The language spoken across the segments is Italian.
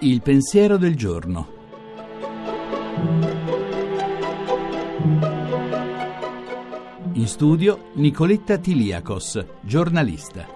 Il pensiero del giorno. In studio Nicoletta Tiliakos, giornalista.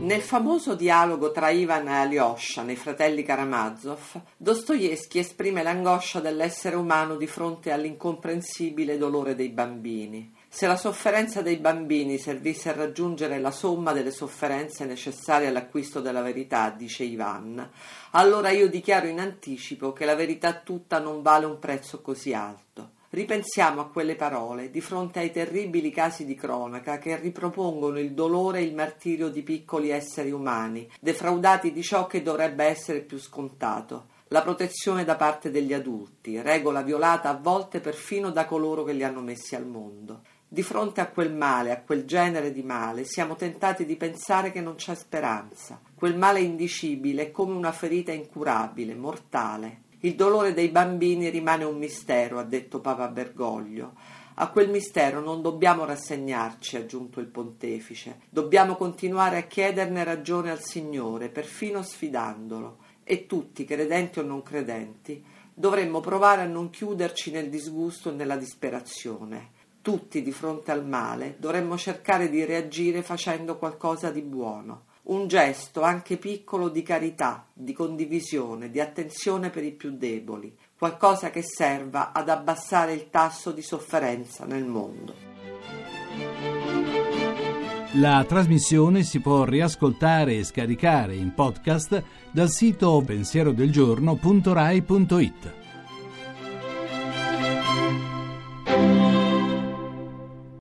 Nel famoso dialogo tra Ivan e Alyosha nei fratelli Karamazov, Dostoevsky esprime l'angoscia dell'essere umano di fronte all'incomprensibile dolore dei bambini. Se la sofferenza dei bambini servisse a raggiungere la somma delle sofferenze necessarie all'acquisto della verità, dice Ivan, allora io dichiaro in anticipo che la verità tutta non vale un prezzo così alto. Ripensiamo a quelle parole di fronte ai terribili casi di cronaca che ripropongono il dolore e il martirio di piccoli esseri umani, defraudati di ciò che dovrebbe essere più scontato. La protezione da parte degli adulti, regola violata a volte perfino da coloro che li hanno messi al mondo. Di fronte a quel male, a quel genere di male, siamo tentati di pensare che non c'è speranza. Quel male indicibile è come una ferita incurabile, mortale. Il dolore dei bambini rimane un mistero, ha detto Papa Bergoglio. A quel mistero non dobbiamo rassegnarci, ha aggiunto il pontefice. Dobbiamo continuare a chiederne ragione al Signore, perfino sfidandolo. E tutti, credenti o non credenti, dovremmo provare a non chiuderci nel disgusto e nella disperazione. Tutti di fronte al male dovremmo cercare di reagire facendo qualcosa di buono un gesto anche piccolo di carità, di condivisione, di attenzione per i più deboli, qualcosa che serva ad abbassare il tasso di sofferenza nel mondo. La trasmissione si può riascoltare e scaricare in podcast dal sito pensierodelgiorno.rai.it.